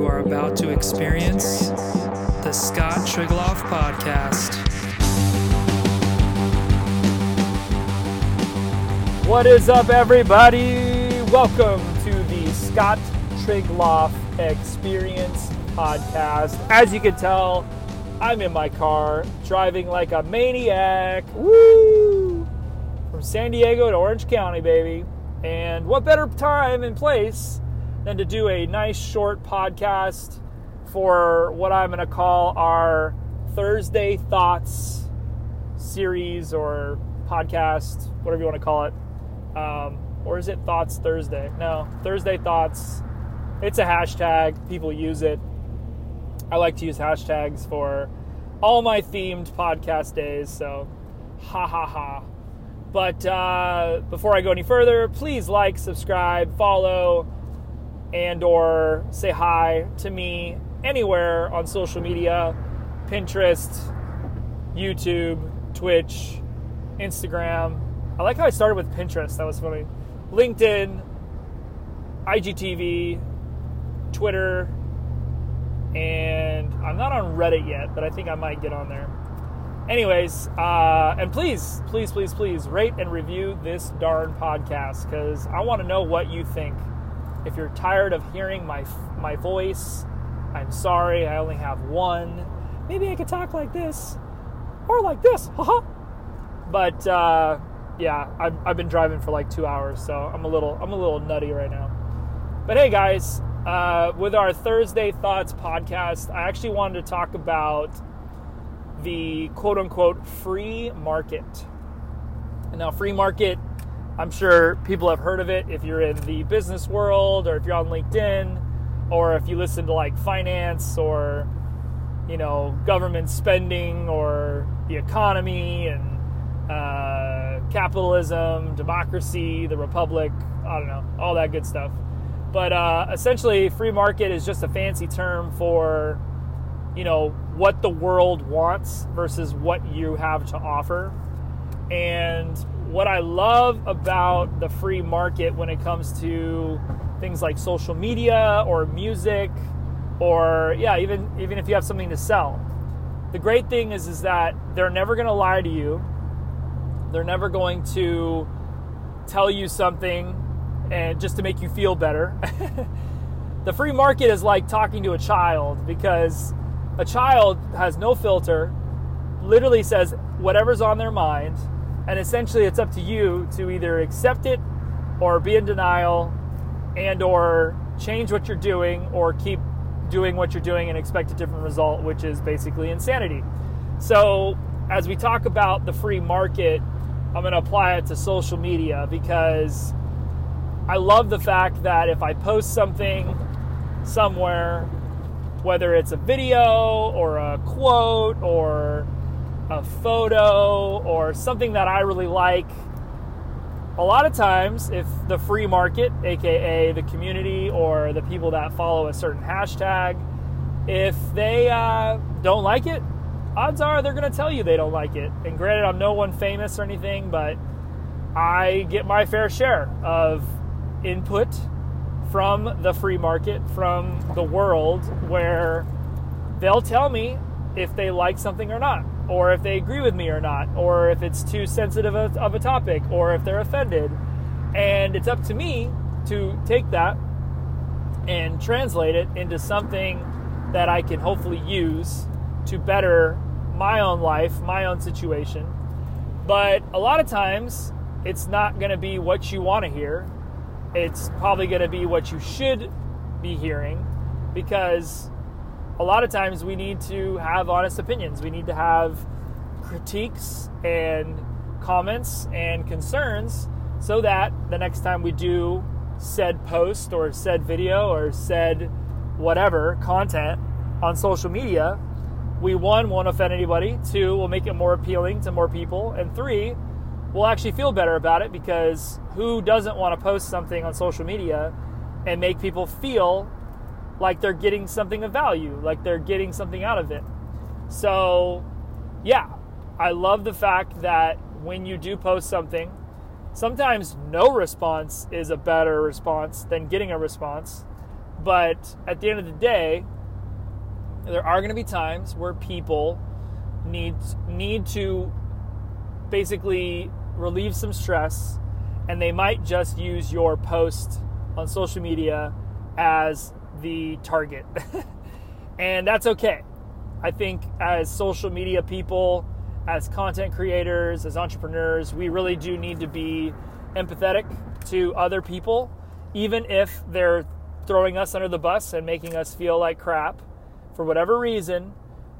You are about to experience the Scott Trigloff Podcast. What is up, everybody? Welcome to the Scott Trigloff Experience Podcast. As you can tell, I'm in my car driving like a maniac. Woo! From San Diego to Orange County, baby. And what better time and place than to do a nice short podcast for what I'm going to call our Thursday Thoughts series or podcast, whatever you want to call it. Um, or is it Thoughts Thursday? No, Thursday Thoughts. It's a hashtag. People use it. I like to use hashtags for all my themed podcast days. So, ha ha ha. But uh, before I go any further, please like, subscribe, follow, and or say hi to me anywhere on social media pinterest youtube twitch instagram. I like how i started with pinterest. That was funny. Linkedin igtv twitter and i'm not on reddit yet but i think i might get on there. Anyways uh, and please please please please rate and review this darn podcast because i want to know what you think if you're tired of hearing my my voice, I'm sorry. I only have one. Maybe I could talk like this or like this. Haha. but uh, yeah, I've, I've been driving for like two hours, so I'm a little I'm a little nutty right now. But hey, guys, uh, with our Thursday Thoughts podcast, I actually wanted to talk about the quote unquote free market. And now, free market I'm sure people have heard of it if you're in the business world or if you're on LinkedIn or if you listen to like finance or you know government spending or the economy and uh, capitalism, democracy, the republic. I don't know all that good stuff. But uh, essentially, free market is just a fancy term for you know what the world wants versus what you have to offer. And what I love about the free market when it comes to things like social media or music or yeah, even even if you have something to sell. The great thing is is that they're never going to lie to you. They're never going to tell you something and just to make you feel better. the free market is like talking to a child because a child has no filter, literally says whatever's on their mind and essentially it's up to you to either accept it or be in denial and or change what you're doing or keep doing what you're doing and expect a different result which is basically insanity. So as we talk about the free market i'm going to apply it to social media because i love the fact that if i post something somewhere whether it's a video or a quote or a photo or something that I really like, a lot of times, if the free market, aka the community or the people that follow a certain hashtag, if they uh, don't like it, odds are they're going to tell you they don't like it. And granted, I'm no one famous or anything, but I get my fair share of input from the free market, from the world, where they'll tell me if they like something or not or if they agree with me or not, or if it's too sensitive of a topic, or if they're offended. And it's up to me to take that and translate it into something that I can hopefully use to better my own life, my own situation. But a lot of times, it's not going to be what you want to hear. It's probably going to be what you should be hearing because a lot of times we need to have honest opinions. We need to have critiques and comments and concerns so that the next time we do said post or said video or said whatever content on social media, we one won't offend anybody, two will make it more appealing to more people, and three will actually feel better about it because who doesn't want to post something on social media and make people feel like they're getting something of value, like they're getting something out of it. So, yeah, I love the fact that when you do post something, sometimes no response is a better response than getting a response. But at the end of the day, there are going to be times where people need need to basically relieve some stress and they might just use your post on social media as the target. and that's okay. I think as social media people, as content creators, as entrepreneurs, we really do need to be empathetic to other people, even if they're throwing us under the bus and making us feel like crap for whatever reason.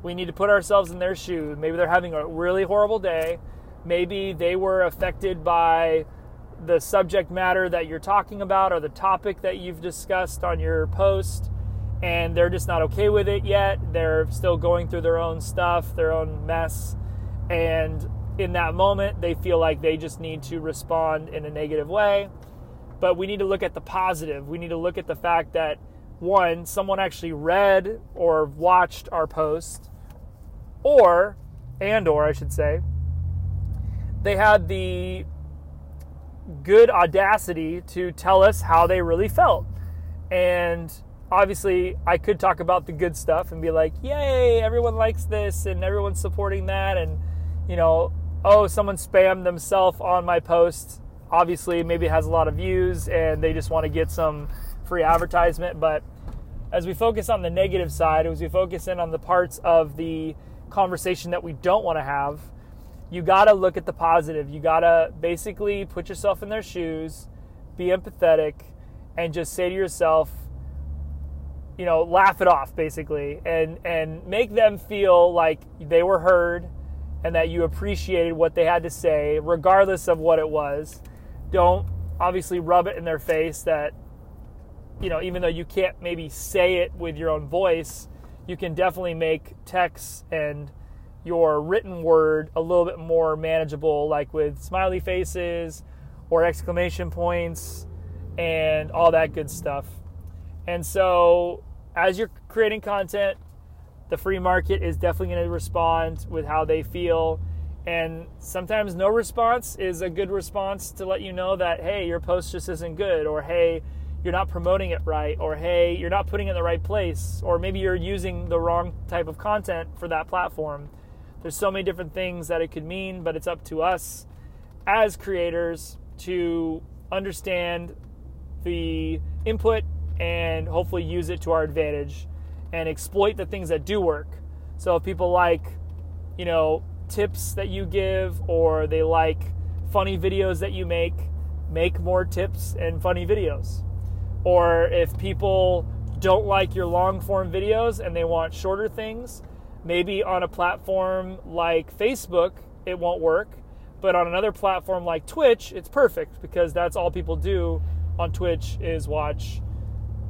We need to put ourselves in their shoes. Maybe they're having a really horrible day. Maybe they were affected by the subject matter that you're talking about or the topic that you've discussed on your post and they're just not okay with it yet. They're still going through their own stuff, their own mess, and in that moment, they feel like they just need to respond in a negative way. But we need to look at the positive. We need to look at the fact that one, someone actually read or watched our post, or, and or I should say, they had the good audacity to tell us how they really felt. And obviously, I could talk about the good stuff and be like, yay, everyone likes this and everyone's supporting that. And, you know, oh, someone spammed themselves on my post. Obviously, maybe it has a lot of views and they just want to get some free advertisement. But as we focus on the negative side, as we focus in on the parts of the conversation that we don't want to have, you got to look at the positive. You got to basically put yourself in their shoes, be empathetic, and just say to yourself, you know, laugh it off basically and and make them feel like they were heard and that you appreciated what they had to say regardless of what it was. Don't obviously rub it in their face that you know, even though you can't maybe say it with your own voice, you can definitely make text and your written word a little bit more manageable, like with smiley faces or exclamation points and all that good stuff. And so, as you're creating content, the free market is definitely going to respond with how they feel. And sometimes no response is a good response to let you know that, hey, your post just isn't good, or hey, you're not promoting it right, or hey, you're not putting it in the right place, or maybe you're using the wrong type of content for that platform. There's so many different things that it could mean, but it's up to us as creators to understand the input and hopefully use it to our advantage and exploit the things that do work. So if people like, you know, tips that you give or they like funny videos that you make, make more tips and funny videos. Or if people don't like your long form videos and they want shorter things, maybe on a platform like Facebook, it won't work. But on another platform like Twitch, it's perfect because that's all people do on Twitch is watch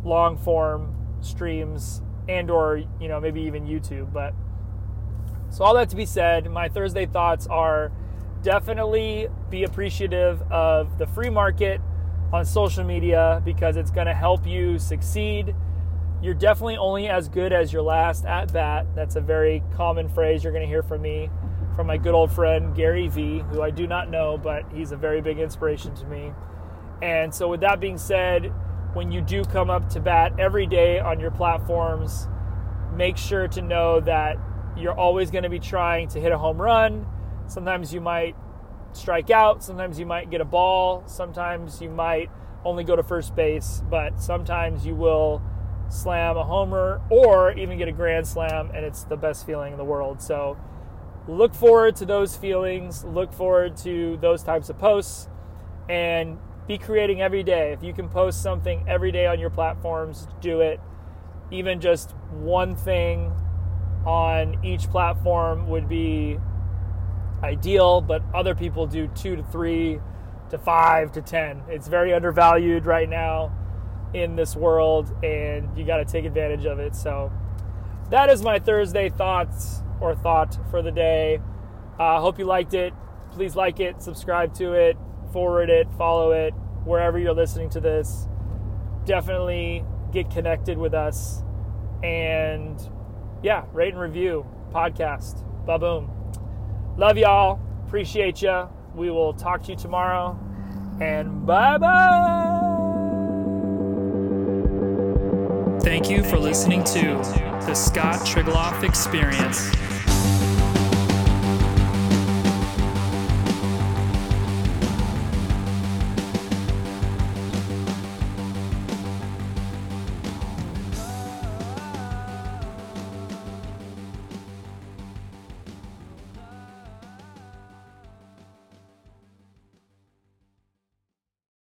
long form streams and or you know maybe even YouTube but so all that to be said my Thursday thoughts are definitely be appreciative of the free market on social media because it's going to help you succeed you're definitely only as good as your last at bat. That's a very common phrase you're going to hear from me from my good old friend Gary Vee who I do not know but he's a very big inspiration to me. And so with that being said when you do come up to bat every day on your platforms, make sure to know that you're always going to be trying to hit a home run. Sometimes you might strike out, sometimes you might get a ball, sometimes you might only go to first base, but sometimes you will slam a homer or even get a grand slam, and it's the best feeling in the world. So look forward to those feelings, look forward to those types of posts, and be creating every day. If you can post something every day on your platforms, do it. Even just one thing on each platform would be ideal, but other people do two to three to five to ten. It's very undervalued right now in this world, and you got to take advantage of it. So, that is my Thursday thoughts or thought for the day. I uh, hope you liked it. Please like it, subscribe to it, forward it, follow it, wherever you're listening to this. Definitely get connected with us. And yeah, rate and review podcast. Ba boom. Love y'all. Appreciate you. We will talk to you tomorrow. And bye bye. Thank you for listening to the Scott Trigloff Experience.